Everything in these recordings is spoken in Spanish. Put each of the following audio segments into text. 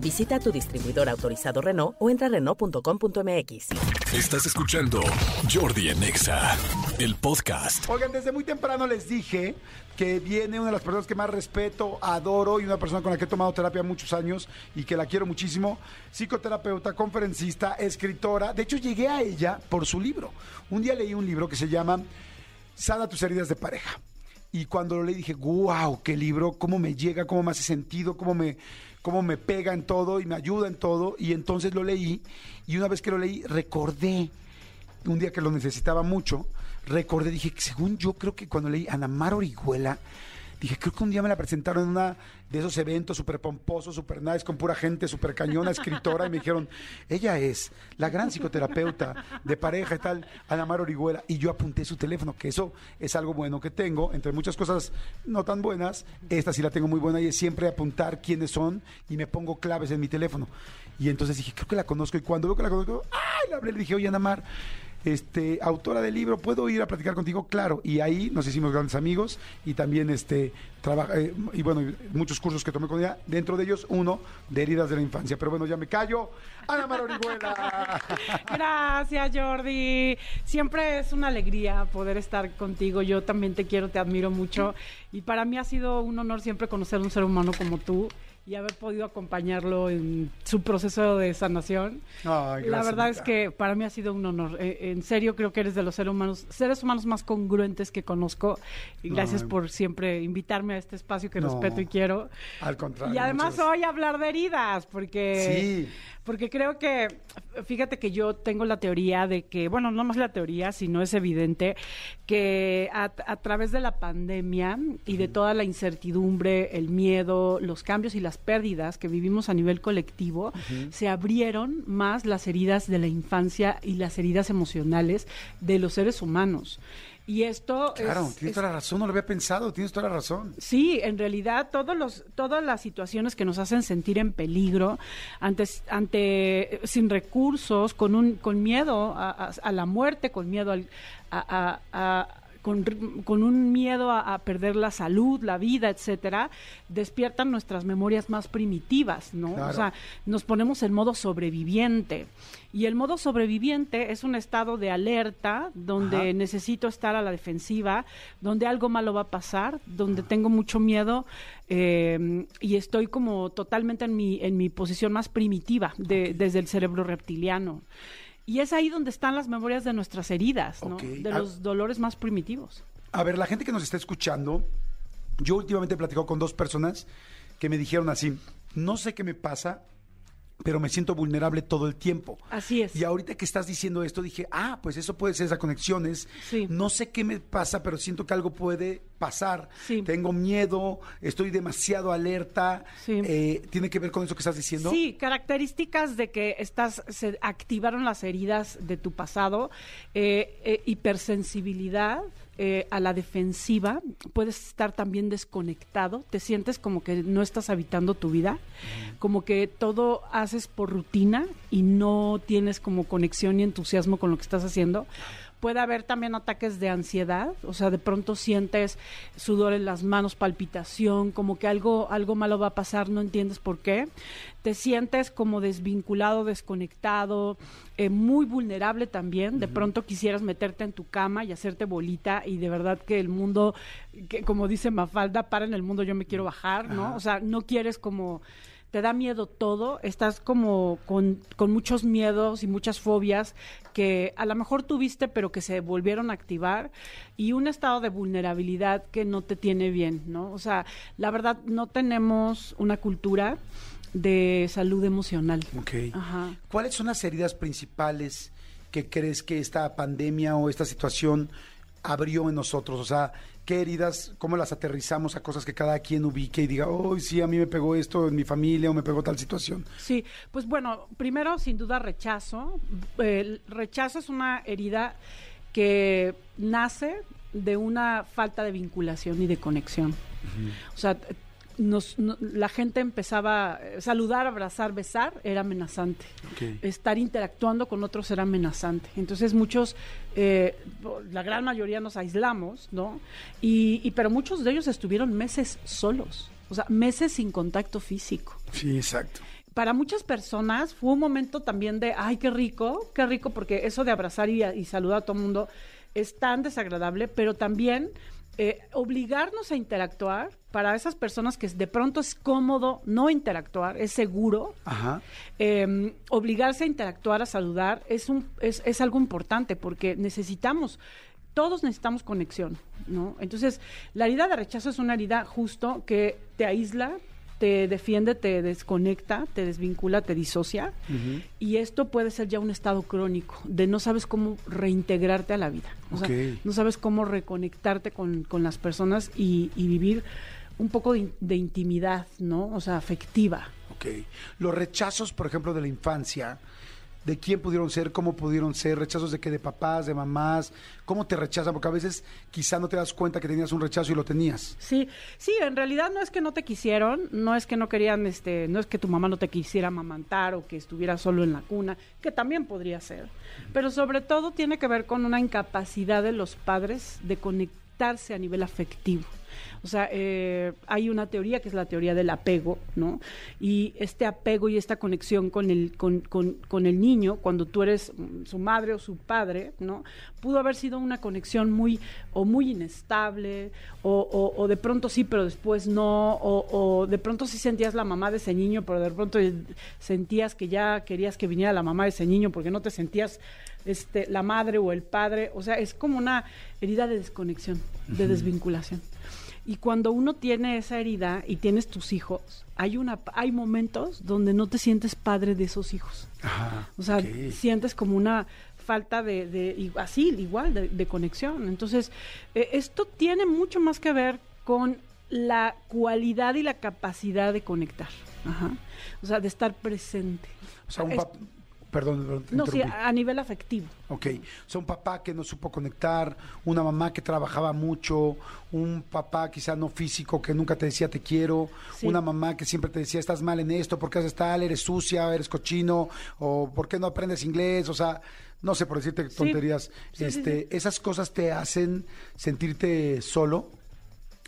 Visita tu distribuidor autorizado Renault o entra a Renault.com.mx. Estás escuchando Jordi en Exa, el podcast. Oigan, desde muy temprano les dije que viene una de las personas que más respeto, adoro y una persona con la que he tomado terapia muchos años y que la quiero muchísimo. Psicoterapeuta, conferencista, escritora. De hecho, llegué a ella por su libro. Un día leí un libro que se llama Sana tus heridas de pareja. Y cuando lo leí dije, wow, qué libro, cómo me llega, cómo me hace sentido, cómo me, cómo me pega en todo y me ayuda en todo. Y entonces lo leí y una vez que lo leí recordé, un día que lo necesitaba mucho, recordé, dije, según yo creo que cuando leí Ana Mar Orihuela, dije, creo que un día me la presentaron en una de esos eventos súper pomposos, súper nice, con pura gente, súper cañona, escritora, y me dijeron, ella es la gran psicoterapeuta de pareja y tal, Ana Mar Orihuela, y yo apunté su teléfono, que eso es algo bueno que tengo, entre muchas cosas no tan buenas, esta sí la tengo muy buena y es siempre apuntar quiénes son y me pongo claves en mi teléfono. Y entonces dije, creo que la conozco, y cuando veo que la conozco, ¡ay! Le hablé, le dije, oye, Ana Mar, este, autora del libro, ¿puedo ir a platicar contigo? Claro, y ahí nos hicimos grandes amigos y también este trabaja, eh, y bueno, muchos cursos que tomé con ella, dentro de ellos uno de heridas de la infancia. Pero bueno, ya me callo. Ana Mar Orihuela. Gracias, Jordi. Siempre es una alegría poder estar contigo. Yo también te quiero, te admiro mucho. Y para mí ha sido un honor siempre conocer a un ser humano como tú y haber podido acompañarlo en su proceso de sanación. Ay, la gracias, verdad es que para mí ha sido un honor. Eh, en serio, creo que eres de los seres humanos, seres humanos más congruentes que conozco. Y gracias Ay. por siempre invitarme a este espacio que No. respeto y quiero. Al contrario. Y además muchas hoy hablar de heridas, porque, Sí. porque creo que, fíjate que yo tengo la teoría de que, bueno, no más la teoría, sino es evidente que a, a través de la pandemia y de toda la incertidumbre, el miedo, los cambios y las pérdidas que vivimos a nivel colectivo, se abrieron más las heridas de la infancia y las heridas emocionales de los seres humanos. Y esto Claro, es- tienes es- toda la razón, no lo había pensado, tienes toda la razón. Sí, en realidad todos los, todas las situaciones que nos hacen sentir en peligro, ante, ante sin recursos, con un, con miedo a, a- a la muerte, con miedo al, a- a- a- con, con un miedo a, a perder la salud, la vida, etcétera, despiertan nuestras memorias más primitivas, ¿no? Claro. O sea, nos ponemos en modo sobreviviente. Y el modo sobreviviente es un estado de alerta donde Ajá. necesito estar a la defensiva, donde algo malo va a pasar, donde tengo mucho miedo eh, y estoy como totalmente en mi, en mi posición más primitiva de- desde el cerebro reptiliano. Y es ahí donde están las memorias de nuestras heridas, ¿no? De Ah. los dolores más primitivos. A ver, la gente que nos está escuchando, yo últimamente he platicado con dos personas que me dijeron así, no sé qué me pasa, pero me siento vulnerable todo el tiempo. Así es. Y ahorita que estás diciendo esto, dije, ah, pues eso puede ser esa conexión. es, Sí. No sé qué me pasa, pero siento que algo puede pasar. Sí. Tengo miedo, estoy demasiado alerta. Sí. Eh, ¿Tiene que ver con eso que estás diciendo? Sí, características de que estás se activaron las heridas de tu pasado, eh, eh, hipersensibilidad eh, a la defensiva, puedes estar también desconectado, te sientes como que no estás habitando tu vida, como que todo haces por rutina y no tienes como conexión y entusiasmo con lo que estás haciendo. Puede haber también ataques de ansiedad, o sea, de pronto sientes sudor en las manos, palpitación, como que algo, algo malo va a pasar, no entiendes por qué. Te sientes como desvinculado, desconectado, eh, muy vulnerable también. De pronto quisieras meterte en tu cama y hacerte bolita y de verdad que el mundo, que como dice Mafalda, para en el mundo, yo me quiero bajar, ¿no? O sea, no quieres como te da miedo todo, estás como con, con muchos miedos y muchas fobias que a lo mejor tuviste pero que se volvieron a activar y un estado de vulnerabilidad que no te tiene bien, ¿no? O sea, la verdad no tenemos una cultura de salud emocional. Ok. Ajá. ¿Cuáles son las heridas principales que crees que esta pandemia o esta situación abrió en nosotros? O sea, ¿qué heridas, cómo las aterrizamos a cosas que cada quien ubique y diga, oh, sí, a mí me pegó esto en mi familia o me pegó tal situación? Sí, pues bueno, primero sin duda rechazo. El rechazo es una herida que nace de una falta de vinculación y de conexión. O sea, nos, no- la gente empezaba a saludar, abrazar, besar, era amenazante. Estar interactuando con otros era amenazante. Entonces muchos, eh, la gran mayoría nos aislamos, ¿no? Y, y- pero muchos de ellos estuvieron meses solos, o sea, meses sin contacto físico Sí, exacto. para muchas personas fue un momento también de, ay, qué rico, qué rico, porque eso de abrazar y, y saludar a todo el mundo es tan desagradable, pero también eh, obligarnos a interactuar para esas personas que de pronto es cómodo no interactuar, es seguro. Ajá. eh, obligarse a interactuar, a saludar, es, un, es, es algo importante porque necesitamos, todos necesitamos conexión, ¿no? Entonces, la herida de rechazo es una herida justo que te aísla, te defiende, te desconecta, te desvincula, te disocia. Y esto puede ser ya un estado crónico, de no sabes cómo reintegrarte a la vida. O sea, no sabes cómo reconectarte con, con las personas y, y vivir un poco de, in- de intimidad, ¿no? O sea, afectiva. Ok. Los rechazos, por ejemplo, de la infancia, ¿de quién pudieron ser? ¿Cómo pudieron ser? ¿Rechazos de qué? ¿De papás? ¿De mamás? ¿Cómo te rechazan? Porque a veces quizá no te das cuenta que tenías un rechazo y lo tenías. Sí, sí, en realidad no es que no te quisieron, no es que no querían, este, no es que tu mamá no te quisiera amamantar o que estuviera solo en la cuna, que también podría ser, pero sobre todo tiene que ver con una incapacidad de los padres de conectarse a nivel afectivo. O sea, eh, hay una teoría que es la teoría del apego, ¿no? Y este apego y esta conexión con el, con, con- con el niño, cuando tú eres su madre o su padre, ¿no? Pudo haber sido una conexión muy, o muy inestable, o, o- o de pronto sí, pero después no, o, o de pronto sí sentías la mamá de ese niño, pero de pronto sentías que ya querías que viniera la mamá de ese niño porque no te sentías este, la madre o el padre, o sea, es como una herida de desconexión, de desvinculación. Y cuando uno tiene esa herida y tienes tus hijos, hay una hay momentos donde no te sientes padre de esos hijos. Ajá. O sea, sientes como una falta de, así, igual, de, de conexión. Entonces, eh, esto tiene mucho más que ver con la cualidad y la capacidad de conectar. Ajá. O sea, de estar presente. O sea, un pap- Perdón, perdón, te no, sí, a, nivel afectivo. Ok, o sea, un papá que no supo conectar, una mamá que trabajaba mucho, un papá quizá no físico que nunca te decía te quiero, Sí. una mamá que siempre te decía estás mal en esto, ¿por qué haces tal? Eres sucia, eres cochino, o ¿por qué no aprendes inglés? O sea, no sé, por decirte tonterías. Sí, este. ¿Esas cosas te hacen sentirte solo?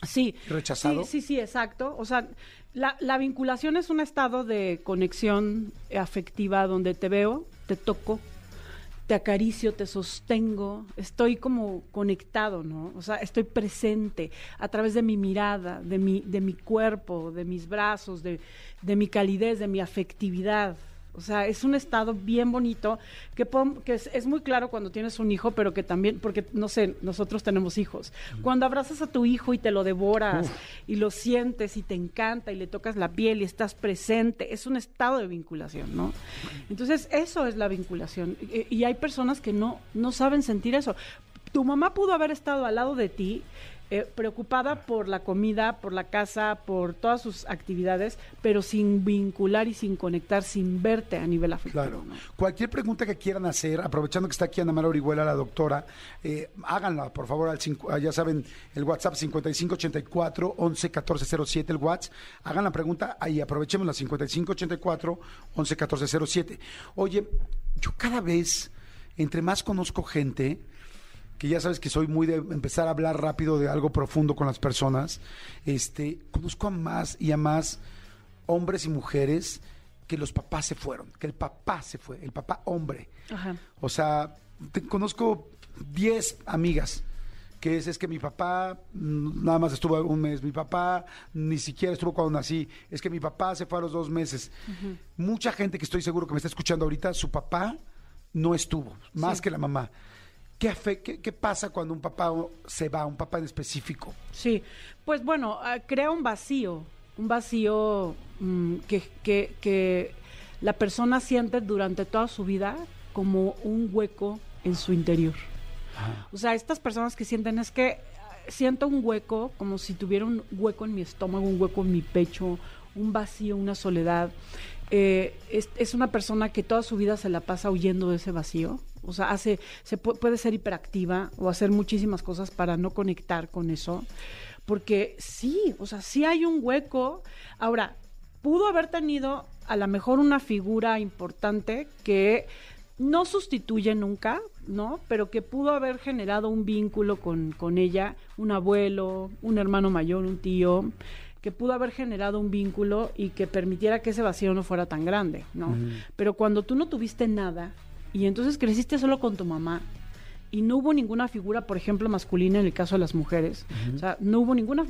Sí. ¿Rechazado? Sí, sí, sí, exacto. O sea, la, la vinculación es un estado de conexión afectiva donde te veo, te toco, te acaricio, te sostengo, estoy como conectado, ¿no? O sea, estoy presente a través de mi mirada, de mi, de mi cuerpo, de mis brazos, de, de mi calidez, de mi afectividad. O sea, es un estado bien bonito que, que es, es muy claro cuando tienes un hijo, pero que también, porque no sé, nosotros tenemos hijos. Cuando abrazas a tu hijo y te lo devoras y lo sientes y te encanta y le tocas la piel y estás presente, es un estado de vinculación, ¿no? Entonces, eso es la vinculación. Y, y hay personas que no, no saben sentir eso. Tu mamá pudo haber estado al lado de ti. Eh, preocupada por la comida, por la casa, por todas sus actividades, pero sin vincular y sin conectar, sin verte a nivel afectivo. Claro. ¿no? Cualquier pregunta que quieran hacer, aprovechando que está aquí Ana María Orihuela, la doctora, eh, háganla, por favor, al cinco- ah, ya saben, el WhatsApp 5584 111407, el WhatsApp. Hagan la pregunta ahí, aprovechemos la 5584 111407. Oye, yo cada vez, entre más conozco gente, que ya sabes que soy muy de empezar a hablar rápido de algo profundo con las personas, este, conozco a más y a más hombres y mujeres que los papás se fueron, que el papá se fue, el papá hombre. Ajá. O sea, te- conozco 10 amigas que es, es que mi papá nada más estuvo un mes, mi papá ni siquiera estuvo cuando nací, es que mi papá se fue a los dos meses. Mucha gente que estoy seguro que me está escuchando ahorita, su papá no estuvo, más Sí. que la mamá. ¿Qué, afe- qué, qué pasa cuando un papá se va, un papá en específico? Sí, pues bueno, ah, crea un vacío, un vacío mm, que, que, que la persona siente durante toda su vida como un hueco en su interior. O sea, estas personas que sienten es que siento un hueco, como si tuviera un hueco en mi estómago, un hueco en mi pecho, un vacío, una soledad. Eh, es, una persona que toda su vida se la pasa huyendo de ese vacío. O sea, hace, se puede ser hiperactiva o hacer muchísimas cosas para no conectar con eso. Porque sí, o sea, sí hay un hueco. Ahora, pudo haber tenido a lo mejor una figura importante que no sustituye nunca, ¿no? Pero que pudo haber generado un vínculo con, con ella, un abuelo, un hermano mayor, un tío, que pudo haber generado un vínculo y que permitiera que ese vacío no fuera tan grande, ¿no? Pero cuando tú no tuviste nada y entonces creciste solo con tu mamá. Y no hubo ninguna figura, por ejemplo, masculina en el caso de las mujeres, o sea, no hubo ninguna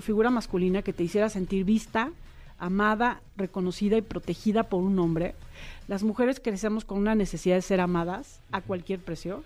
figura masculina que te hiciera sentir vista, amada, reconocida y protegida por un hombre, las mujeres crecemos con una necesidad de ser amadas a cualquier precio,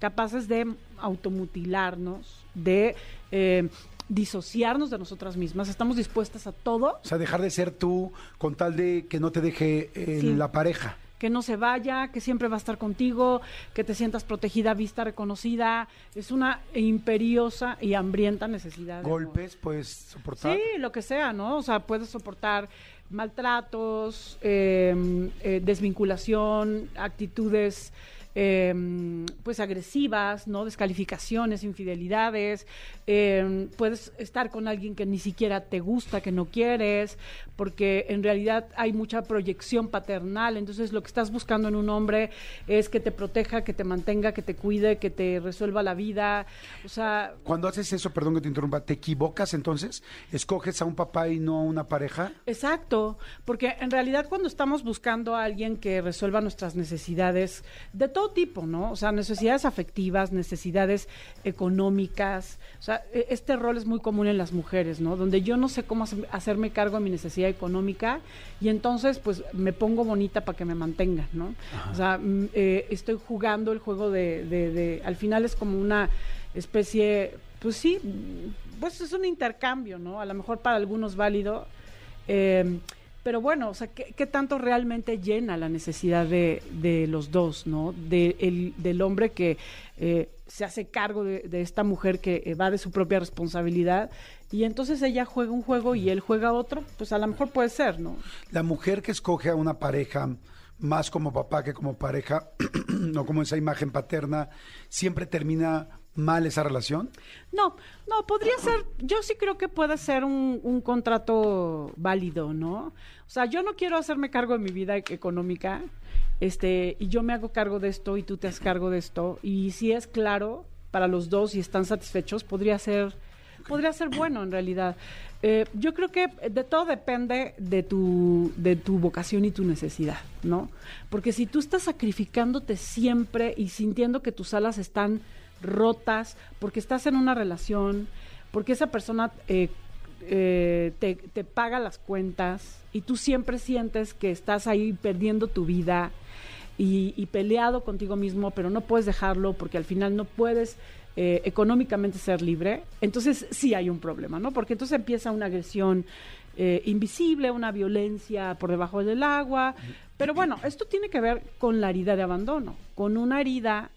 capaces de automutilarnos, de eh, disociarnos de nosotras mismas, estamos dispuestas a todo. O sea, dejar de ser tú con tal de que no te deje eh, la pareja. Que no se vaya, que siempre va a estar contigo, que te sientas protegida, vista, reconocida. Es una imperiosa y hambrienta necesidad. ¿Golpes puedes soportar? Sí, lo que sea, ¿no? O sea, puedes soportar maltratos, em, eh, desvinculación, actitudes eh, pues agresivas, ¿no? Descalificaciones, infidelidades, eh, puedes estar con alguien que ni siquiera te gusta, que no quieres, porque en realidad hay mucha proyección paternal, entonces lo que estás buscando en un hombre es que te proteja, que te mantenga, que te cuide, que te resuelva la vida, o sea... Cuando haces eso, perdón que te interrumpa, ¿te equivocas entonces? ¿Escoges a un papá y no a una pareja? Exacto, porque en realidad cuando estamos buscando a alguien que resuelva nuestras necesidades de todo tipo, ¿no? O sea, necesidades afectivas, necesidades económicas. O sea, e, este rol es muy común en las mujeres, ¿no? Donde yo no sé cómo hacerme cargo de mi necesidad económica y entonces, pues, me pongo bonita para que me mantengan, ¿no? O sea, mm, eh, estoy jugando el juego de, de, al final es como una especie, pues sí, pues es un intercambio, ¿no? A lo mejor para algunos válido. Eh, pero bueno, o sea, ¿qué, tanto realmente llena la necesidad de, de los dos, ¿no? De, el, del hombre que eh, se hace cargo de, esta mujer que va de su propia responsabilidad y entonces ella juega un juego y él juega otro, pues a lo mejor puede ser, ¿no? La mujer que escoge a una pareja más como papá que como pareja, no como esa imagen paterna, siempre termina mal esa relación? No, no, podría ser, yo sí creo que puede ser un, un, contrato válido, ¿no? O sea, yo no quiero hacerme cargo de mi vida económica, este, y yo me hago cargo de esto y tú te haces cargo de esto, y si es claro para los dos y están satisfechos, podría ser, podría ser bueno en realidad. Eh, yo creo que de todo depende de tu, de tu vocación y tu necesidad, ¿no? Porque si tú estás sacrificándote siempre y sintiendo que tus alas están rotas, porque estás en una relación, porque esa persona eh, eh, te, paga las cuentas y tú siempre sientes que estás ahí perdiendo tu vida y, peleado contigo mismo, pero no puedes dejarlo porque al final no puedes eh, económicamente ser libre, entonces sí hay un problema, ¿no? Porque entonces empieza una agresión invisible, una violencia por debajo del agua. Pero bueno, esto tiene que ver con la herida de abandono, con una herida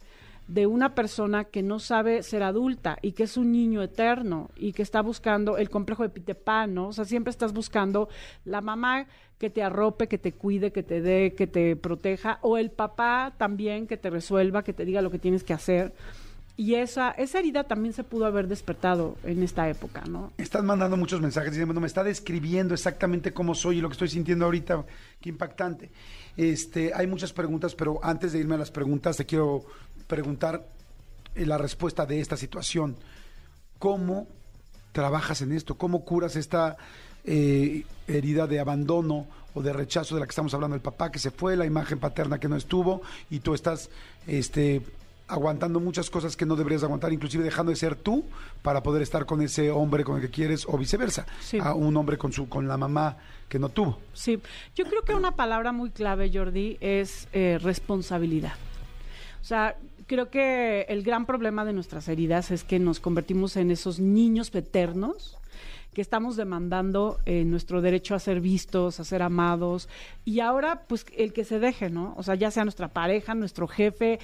de una persona que no sabe ser adulta y que es un niño eterno y que está buscando el complejo de Peter ¿no? O sea, siempre estás buscando la mamá que te arrope, que te cuide, que te dé, que te proteja, o el papá también que te resuelva, que te diga lo que tienes que hacer. Y esa, esa herida también se pudo haber despertado en esta época, ¿no? Estás mandando muchos mensajes diciendo, me está describiendo exactamente cómo soy y lo que estoy sintiendo ahorita. Qué impactante. Este, hay muchas preguntas, pero antes de irme a las preguntas, te quiero preguntar eh, la respuesta de esta situación. ¿Cómo trabajas en esto? ¿Cómo curas esta eh, herida de abandono o de rechazo de la que estamos hablando? El papá que se fue, la imagen paterna que no estuvo y tú estás este, aguantando muchas cosas que no deberías aguantar, inclusive dejando de ser tú para poder estar con ese hombre con el que quieres o viceversa, a un hombre con su con la mamá que no tuvo. Sí, yo creo que una palabra muy clave, Jordi, es eh, responsabilidad. O sea, creo que el gran problema de nuestras heridas es que nos convertimos en esos niños eternos que estamos demandando eh, nuestro derecho a ser vistos, a ser amados, y ahora pues el que se deje, ¿no? O sea, ya sea nuestra pareja, nuestro jefe,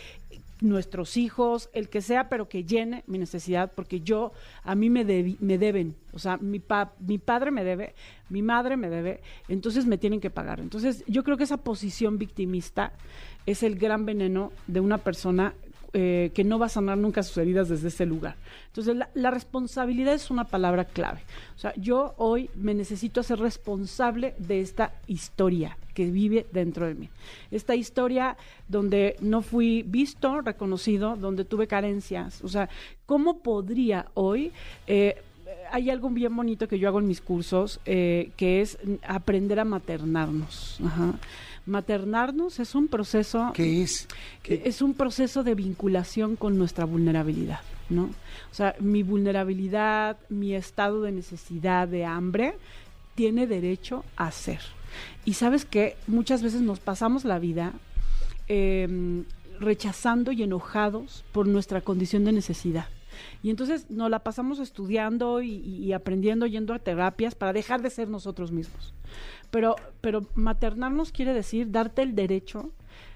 nuestros hijos, el que sea, pero que llene mi necesidad, porque yo, a mí me, debi- me deben, o sea, mi, pa- mi padre me debe, mi madre me debe, entonces me tienen que pagar. Entonces, yo creo que esa posición victimista es el gran veneno de una persona eh, que no va a sanar nunca sus heridas desde ese lugar. Entonces, la, responsabilidad es una palabra clave. O sea, yo hoy me necesito hacer responsable de esta historia que vive dentro de mí. Esta historia donde no fui visto, reconocido, donde tuve carencias. O sea, ¿cómo podría hoy... eh, hay algo bien bonito que yo hago en mis cursos, eh, que es aprender a maternarnos. Ajá. Maternarnos es un proceso ¿Qué es? es un proceso de vinculación con nuestra vulnerabilidad, ¿no? O sea, mi vulnerabilidad, mi estado de necesidad, de hambre, tiene derecho a ser. Y sabes que muchas veces nos pasamos la vida eh, rechazando y enojados por nuestra condición de necesidad. Y entonces nos la pasamos estudiando y, aprendiendo, yendo a terapias para dejar de ser nosotros mismos. Pero, pero maternarnos quiere decir darte el derecho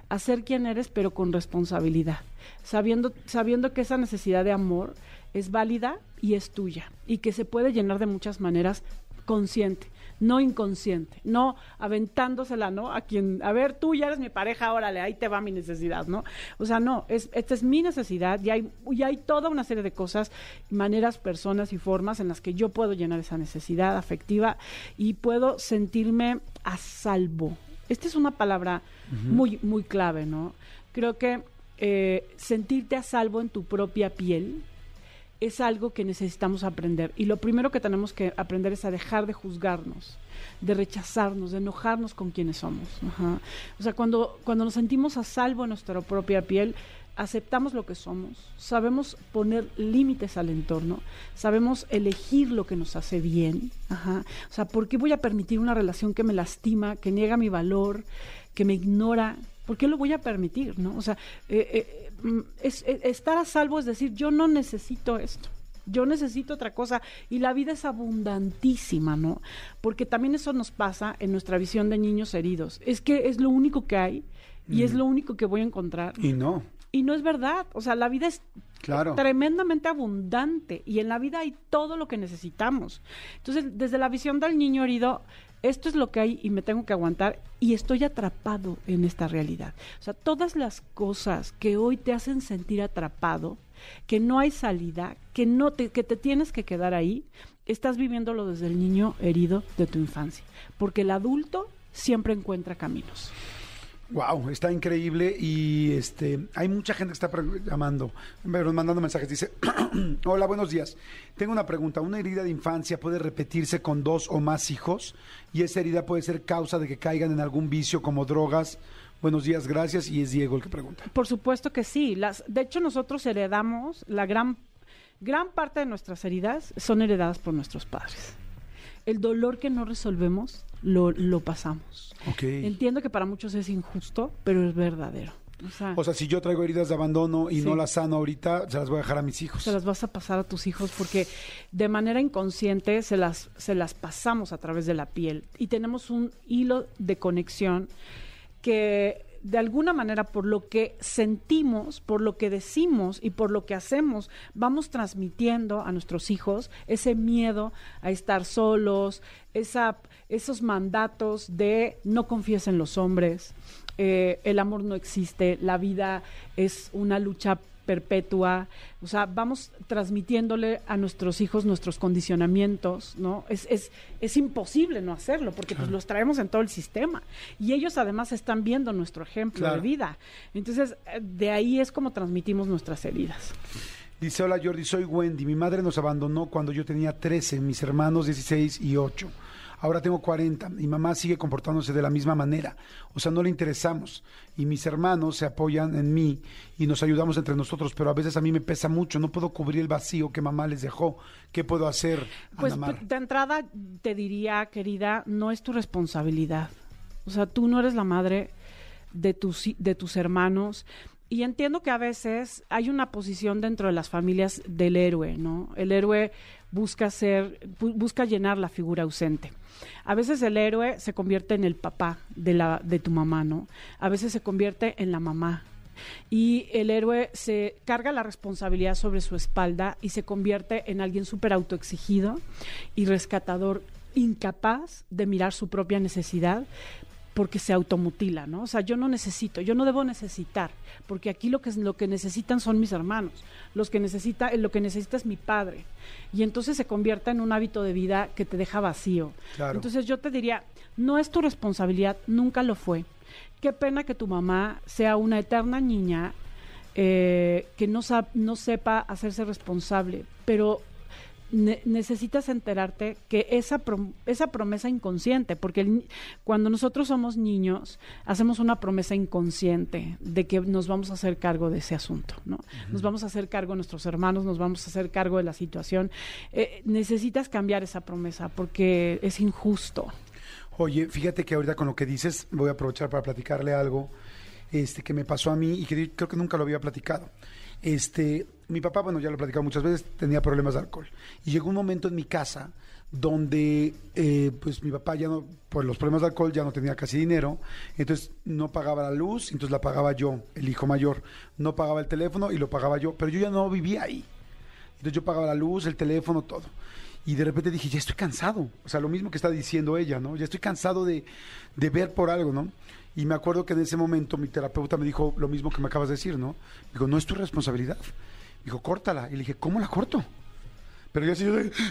a ser quien eres, pero con responsabilidad, sabiendo, sabiendo que esa necesidad de amor es válida y es tuya, y que se puede llenar de muchas maneras consciente, no inconsciente, no aventándosela, ¿no? A quien, a ver, tú ya eres mi pareja, órale, ahí te va mi necesidad, ¿no? O sea, no, es, esta es mi necesidad y hay, y hay toda una serie de cosas, maneras, personas y formas en las que yo puedo llenar esa necesidad afectiva y puedo sentirme a salvo. Esta es una palabra muy, muy clave, ¿no? Creo que eh, sentirte a salvo en tu propia piel, es algo que necesitamos aprender. Y lo primero que tenemos que aprender es a dejar de juzgarnos, de rechazarnos, de enojarnos con quienes somos. Ajá. O sea, cuando, cuando nos sentimos a salvo en nuestra propia piel, aceptamos lo que somos, sabemos poner límites al entorno, sabemos elegir lo que nos hace bien. Ajá. O sea, ¿por qué voy a permitir una relación que me lastima, que niega mi valor, que me ignora? ¿Por qué lo voy a permitir? ¿no? O sea, eh, eh, mm, es, es- estar a salvo es decir, yo no necesito esto. Yo necesito otra cosa y la vida es abundantísima, ¿no? Porque también eso nos pasa en nuestra visión de niños heridos. Es que es lo único que hay y es lo único que voy a encontrar. Y no, Y no es verdad. O sea, la vida es claro. tremendamente abundante y en la vida hay todo lo que necesitamos. Entonces, desde la visión del niño herido, esto es lo que hay y me tengo que aguantar y estoy atrapado en esta realidad. O sea, todas las cosas que hoy te hacen sentir atrapado, que no hay salida, que no te, que te tienes que quedar ahí, estás viviéndolo desde el niño herido de tu infancia, porque el adulto siempre encuentra caminos. Wow, está increíble y este hay mucha gente que está llamando, mandando mensajes. Dice, hola, buenos días. Tengo una pregunta. ¿Una herida de infancia puede repetirse con dos o más hijos? Y esa herida puede ser causa de que caigan en algún vicio como drogas. Buenos días, gracias. Y es Diego el que pregunta. Por supuesto que sí. Las, de hecho, nosotros heredamos la gran, gran parte de nuestras heridas son heredadas por nuestros padres. El dolor que no resolvemos lo, lo pasamos. Entiendo que para muchos es injusto, pero es verdadero. O sea, O sea, si yo traigo heridas de abandono y Sí. no las sano ahorita, se las voy a dejar a mis hijos. se las vas a pasar a tus hijos porque de manera inconsciente se las, se las pasamos a través de la piel y tenemos un hilo de conexión que de alguna manera por lo que sentimos, por lo que decimos y por lo que hacemos, vamos transmitiendo a nuestros hijos ese miedo a estar solos, esa, esos mandatos de no confíes en los hombres, eh, el amor no existe, la vida es una lucha perpetua, o sea, vamos transmitiéndole a nuestros hijos nuestros condicionamientos, ¿no? Es, es, es imposible no hacerlo, porque pues los traemos en todo el sistema. Y ellos además están viendo nuestro ejemplo Claro. de vida. Entonces, de ahí es como transmitimos nuestras heridas. Dice, hola Jordi, soy Wendy. Mi madre nos abandonó cuando yo tenía 13, mis hermanos 16 y 8. Ahora tengo 40. Mi mamá sigue comportándose de la misma manera. O sea, no le interesamos. Y mis hermanos se apoyan en mí y nos ayudamos entre nosotros, pero a veces a mí me pesa mucho. No puedo cubrir el vacío que mamá les dejó. ¿Qué puedo hacer, Pues Ana de entrada te diría, querida, no es tu responsabilidad. O sea, tú no eres la madre de tus, de tus hermanos. Y entiendo que a veces hay una posición dentro de las familias del héroe, ¿no? El héroe busca ser, bu- busca llenar la figura ausente. A veces el héroe se convierte en el papá de la, de tu mamá, ¿no? A veces se convierte en la mamá. Y el héroe se carga la responsabilidad sobre su espalda y se convierte en alguien súper autoexigido y rescatador, incapaz de mirar su propia necesidad porque se automutila, ¿no? O sea, yo no necesito, yo no debo necesitar, porque aquí lo que lo que necesitan son mis hermanos, los que necesita, lo que necesita es mi padre. Y entonces se convierte en un hábito de vida que te deja vacío. Claro. Entonces yo te diría, no es tu responsabilidad, nunca lo fue. Qué pena que tu mamá sea una eterna niña eh, que no, no sepa hacerse responsable, pero ne- necesitas enterarte que esa, prom- esa promesa inconsciente, porque el cuando nosotros somos niños, hacemos una promesa inconsciente de que nos vamos a hacer cargo de ese asunto, ¿no? Nos vamos a hacer cargo de nuestros hermanos, nos vamos a hacer cargo de la situación. Eh, necesitas cambiar esa promesa porque es injusto. Oye, fíjate que ahorita con lo que dices, voy a aprovechar para platicarle algo este, que me pasó a mí y que creo que nunca lo había platicado. Este, mi papá, bueno, ya lo he platicado muchas veces, tenía problemas de alcohol. Y llegó un momento en mi casa donde, eh, pues mi papá ya no, por los problemas de alcohol, ya no tenía casi dinero, entonces no pagaba la luz, entonces la pagaba yo, el hijo mayor. No pagaba el teléfono y lo pagaba yo, pero yo ya no vivía ahí. Entonces yo pagaba la luz, el teléfono, todo. Y de repente dije, ya estoy cansado. O sea, lo mismo que está diciendo ella, ¿no? Ya estoy cansado de, de ver por algo, ¿no? Y me acuerdo que en ese momento mi terapeuta me dijo lo mismo que me acabas de decir, ¿no? Me dijo, no es tu responsabilidad. Dijo, córtala. Y le dije, ¿cómo la corto? Pero yo así,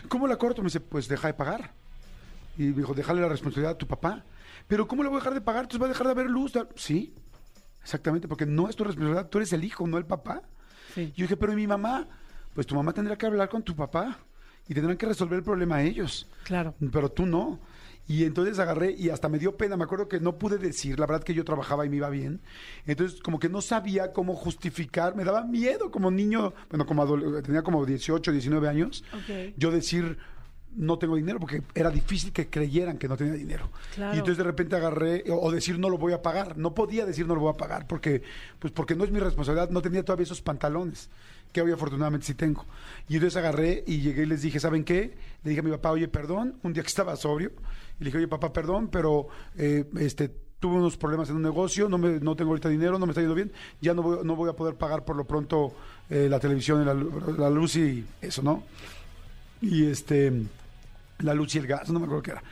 ¿cómo la corto? Me dice, pues deja de pagar. Y me dijo, déjale la responsabilidad a tu papá. Pero ¿cómo le voy a dejar de pagar? Entonces va a dejar de haber luz. Sí, exactamente, porque no es tu responsabilidad. Tú eres el hijo, no el papá. Sí. Yo dije, pero ¿y mi mamá? Pues tu mamá tendrá que hablar con tu papá y tendrán que resolver el problema ellos. Claro. Pero tú no. Y entonces agarré y hasta me dio pena. Me acuerdo que no pude decir, la verdad que yo trabajaba y me iba bien. Entonces, como que no sabía cómo justificar. Me daba miedo como niño, bueno, como tenía como 18, 19 años. Yo decir, no tengo dinero, porque era difícil que creyeran que no tenía dinero. Claro. Y entonces de repente agarré, o, o decir, no lo voy a pagar. No podía decir, no lo voy a pagar, porque, pues porque no es mi responsabilidad. No tenía todavía esos pantalones, que hoy afortunadamente sí tengo. Y entonces agarré y llegué y les dije, ¿saben qué? Le dije a mi papá, oye, perdón, un día que estaba sobrio. Y le dije, oye, papá, perdón, pero eh, este tuve unos problemas en un negocio, no, me, no tengo ahorita dinero, no me está yendo bien, ya no voy, no voy a poder pagar por lo pronto eh, la televisión la, la luz y eso, ¿no? Y este, la luz y el gas, no me acuerdo qué era.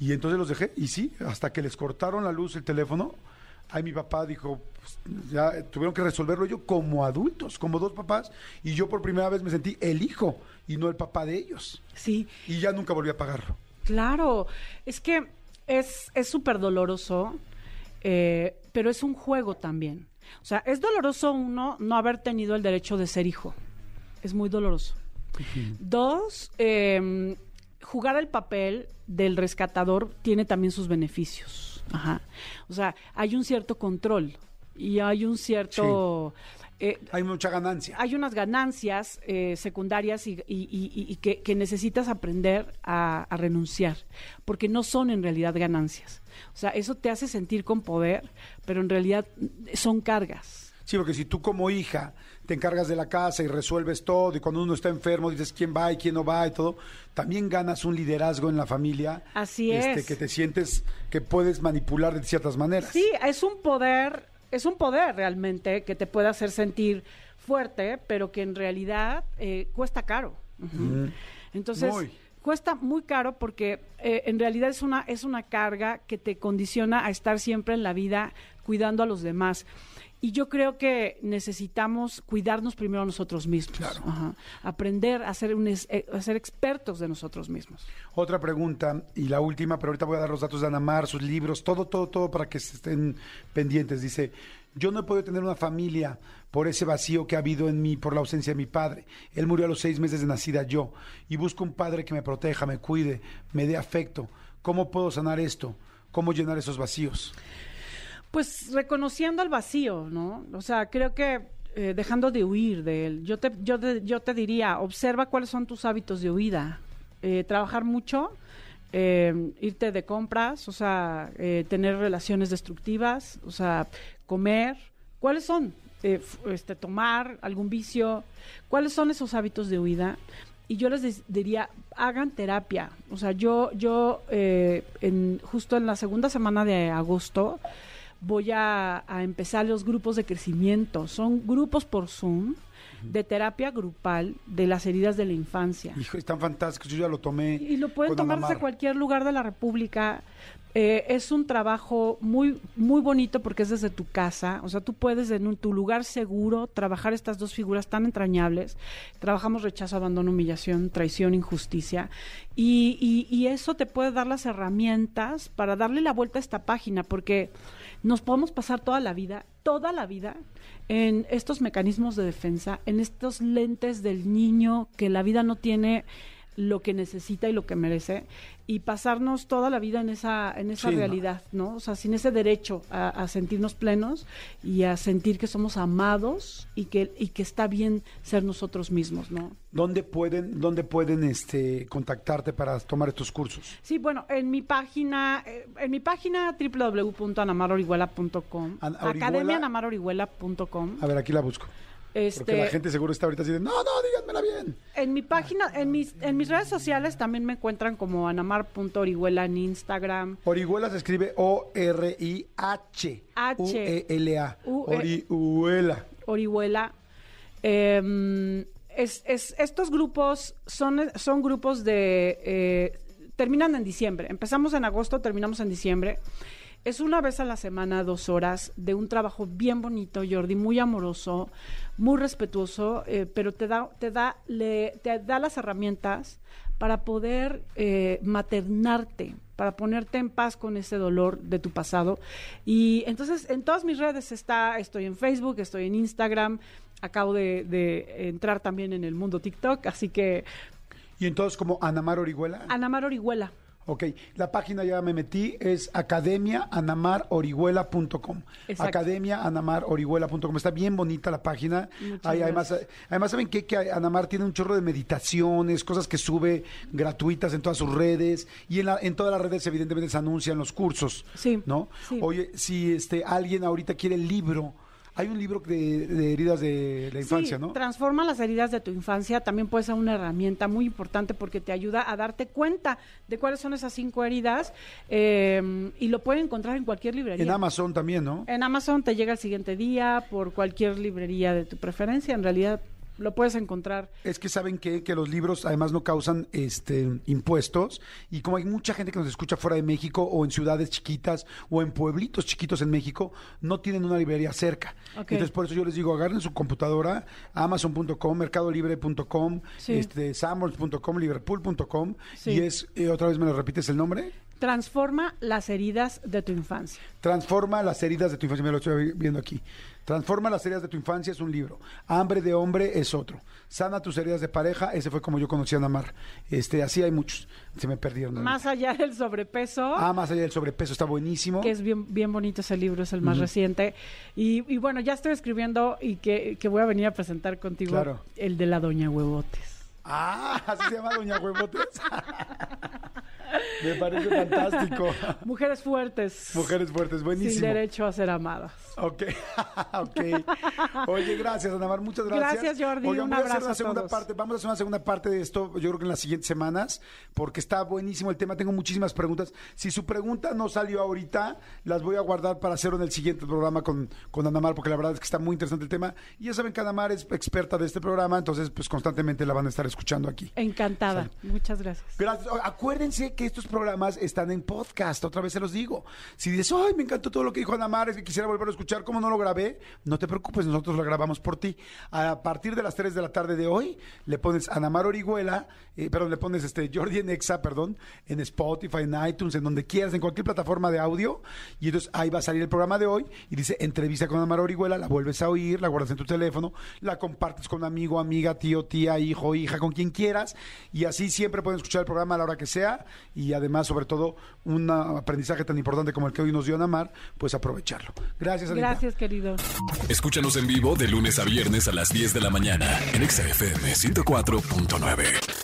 Y entonces los dejé, y sí, hasta que les cortaron la luz, el teléfono, ahí mi papá dijo, pues, ya tuvieron que resolverlo yo como adultos, como dos papás, y yo por primera vez me sentí el hijo y no el papá de ellos. Sí, Y ya nunca volví a pagarlo. Claro, es que es es súper doloroso, eh, pero es un juego también. O sea, es doloroso uno no haber tenido el derecho de ser hijo. Es muy doloroso. Dos, eh, jugar el papel del rescatador tiene también sus beneficios. Ajá. O sea, hay un cierto control y hay un cierto... eh, Hay mucha ganancia. hay unas ganancias eh, secundarias y, y- y- y que, que necesitas aprender a, a renunciar, porque no son en realidad ganancias. O sea, eso te hace sentir con poder, pero en realidad son cargas. Sí, porque si tú como hija te encargas de la casa y resuelves todo, y cuando uno está enfermo dices quién va y quién no va y todo, también ganas un liderazgo en la familia. Así este, es. Que te sientes que puedes manipular de ciertas maneras. Sí, es un poder, es un poder realmente que te puede hacer sentir fuerte, pero que en realidad eh, cuesta caro. Entonces, Muy. cuesta muy caro porque eh, en realidad es una, es una carga que te condiciona a estar siempre en la vida cuidando a los demás. Y yo creo que necesitamos cuidarnos primero a nosotros mismos. Claro. Ajá. Aprender a ser, un es- eh, a ser expertos de nosotros mismos. Otra pregunta, y la última, pero ahorita voy a dar los datos de Anamar, sus libros, todo, todo, todo para que estén pendientes. Dice, yo no he podido tener una familia por ese vacío que ha habido en mí por la ausencia de mi padre. Él murió a los seis meses de nacida yo, y busco un padre que me proteja, me cuide, me dé afecto. ¿Cómo puedo sanar esto? ¿Cómo llenar esos vacíos? Pues reconociendo el vacío, ¿no? O sea, creo que eh, dejando de huir de él. Yo te, yo, te, yo te diría, observa cuáles son tus hábitos de huida. Eh, trabajar mucho, eh, irte de compras, o sea, tener relaciones destructivas, o sea, comer. ¿Cuáles son? Este, tomar algún vicio. ¿Cuáles son esos hábitos de huida? Y yo les diría, hagan terapia. O sea, yo, yo eh, justo en la segunda semana de agosto voy a, a empezar los grupos de crecimiento. Son grupos por Zoom de terapia grupal de las heridas de la infancia. Hijo, están fantásticos, yo ya lo tomé. Y lo pueden tomar desde cualquier lugar de la República. Eh, es un trabajo muy, muy bonito porque es desde tu casa. O sea, tú puedes en un- tu lugar seguro trabajar estas dos figuras tan entrañables. Trabajamos rechazo, abandono, humillación, traición, injusticia. Y, y- y eso te puede dar las herramientas para darle la vuelta a esta página porque nos podemos pasar toda la vida, toda la vida, en estos mecanismos de defensa, en estos lentes del niño que la vida no tiene lo que necesita y lo que merece y pasarnos toda la vida en esa en esa realidad, ¿no? O sea, sin ese derecho a, a sentirnos plenos y a sentir que somos amados y que y que está bien ser nosotros mismos, ¿no? ¿Dónde pueden, dónde pueden este, contactarte para tomar estos cursos? Sí, bueno, en mi página, eh, en mi página www.anamarorihuela.com, An- Orihuela- academianamarorihuela.com. A ver, aquí la busco. Porque Este, la gente seguro está ahorita así de, no, no, díganmela bien. En mi página, en mis, en mis redes sociales también me encuentran como anamar.orihuela en Instagram. Orihuela se escribe O-R-I-H. H. U-E-L-A. U- E- Orihuela. Orihuela. Eh, es, es- estos grupos son, son grupos de... eh, terminan en diciembre. Empezamos en agosto, terminamos en diciembre. Es una vez a la semana, dos horas, de un trabajo bien bonito, Jordi, muy amoroso, muy respetuoso, eh, pero te da, te, da, le- te da las herramientas para poder eh, maternarte, para ponerte en paz con ese dolor de tu pasado. Y entonces en todas mis redes está, estoy en Facebook, estoy en Instagram, acabo de, de entrar también en el mundo TikTok, así que Y entonces, como Anamar Orihuela. Anamar Orihuela. Ok, la página ya me metí, es academiaanamarorihuela.com. Academiaanamarorihuela.com. Está bien bonita la página. Hay, además, además, ¿saben qué? Que Anamar tiene un chorro de meditaciones, cosas que sube gratuitas en todas sus redes. Y en, la- en todas las redes, evidentemente, se anuncian los cursos. Sí, ¿No? sí. Oye, si este alguien ahorita quiere el libro, hay un libro de, de heridas de la infancia, Sí, ¿no? Transforma las heridas de tu infancia. También puede ser una herramienta muy importante porque te ayuda a darte cuenta de cuáles son esas cinco heridas eh, y lo pueden encontrar en cualquier librería. En Amazon también, ¿no? En Amazon te llega el siguiente día por cualquier librería de tu preferencia. En realidad lo puedes encontrar. Es que saben que, que los libros además no causan este impuestos y como hay mucha gente que nos escucha fuera de México o en ciudades chiquitas o en pueblitos chiquitos en México, no tienen una librería cerca. Entonces por eso yo les digo, agarren su computadora, amazon.com, mercadolibre.com, Sí. este, sanborns.com, liverpool.com Sí. y es, eh, otra vez me lo repites el nombre, Transforma las heridas de tu infancia. Transforma las heridas de tu infancia, me lo estoy viendo aquí. Transforma las heridas de tu infancia es un libro. Hambre de hombre es otro. Sana tus heridas de pareja, ese fue como yo conocí a Namar. Este, así hay muchos. Se me perdieron. Más allá del sobrepeso. Ah, más allá del sobrepeso está buenísimo. que es bien, bien bonito ese libro, es el más reciente. Y, y bueno, ya estoy escribiendo y que, que voy a venir a presentar contigo Claro. el de la Doña Huevotes. Ah, así se llama Doña Huevotes. me parece fantástico. Mujeres fuertes. Mujeres fuertes, Sin buenísimo. derecho a ser amadas. Ok, ok. Oye, gracias, Anamar, muchas gracias. Gracias, Jordi, Oigan, un voy a hacer abrazo una segunda todos. parte. Vamos a hacer una segunda parte de esto, yo creo que en las siguientes semanas, porque está buenísimo el tema. Tengo muchísimas preguntas. Si su pregunta no salió ahorita, las voy a guardar para hacerlo en el siguiente programa con, con Anamar, porque la verdad es que está muy interesante el tema. Y ya saben que Anamar es experta de este programa, entonces, pues constantemente la van a estar escuchando aquí. Encantada. Muchas gracias. Gracias. Acuérdense que estos programas están en podcast, otra vez se los digo. Si dices, ay, me encantó todo lo que dijo Ana Mar, es que quisiera volver a escuchar, ¿cómo no lo grabé? No te preocupes, nosotros lo grabamos por ti. A partir de las 3 de la tarde de hoy, le pones Ana Mar Orihuela, eh, perdón, le pones este Jordi en Exa, perdón, en Spotify, en iTunes, en donde quieras, en cualquier plataforma de audio, y entonces ahí va a salir el programa de hoy, y dice entrevista con Ana Mar Orihuela, la vuelves a oír, la guardas en tu teléfono, la compartes con amigo, amiga, tío, tía, hijo, hija, con quien quieras, y así siempre pueden escuchar el programa a la hora que sea, y además, sobre todo, un aprendizaje tan importante como el que hoy nos dio Ana Mar, pues aprovecharlo. Gracias, Anita. Gracias, querido. Escúchanos en vivo de lunes a viernes a las 10 de la mañana en Exa FM 104.9.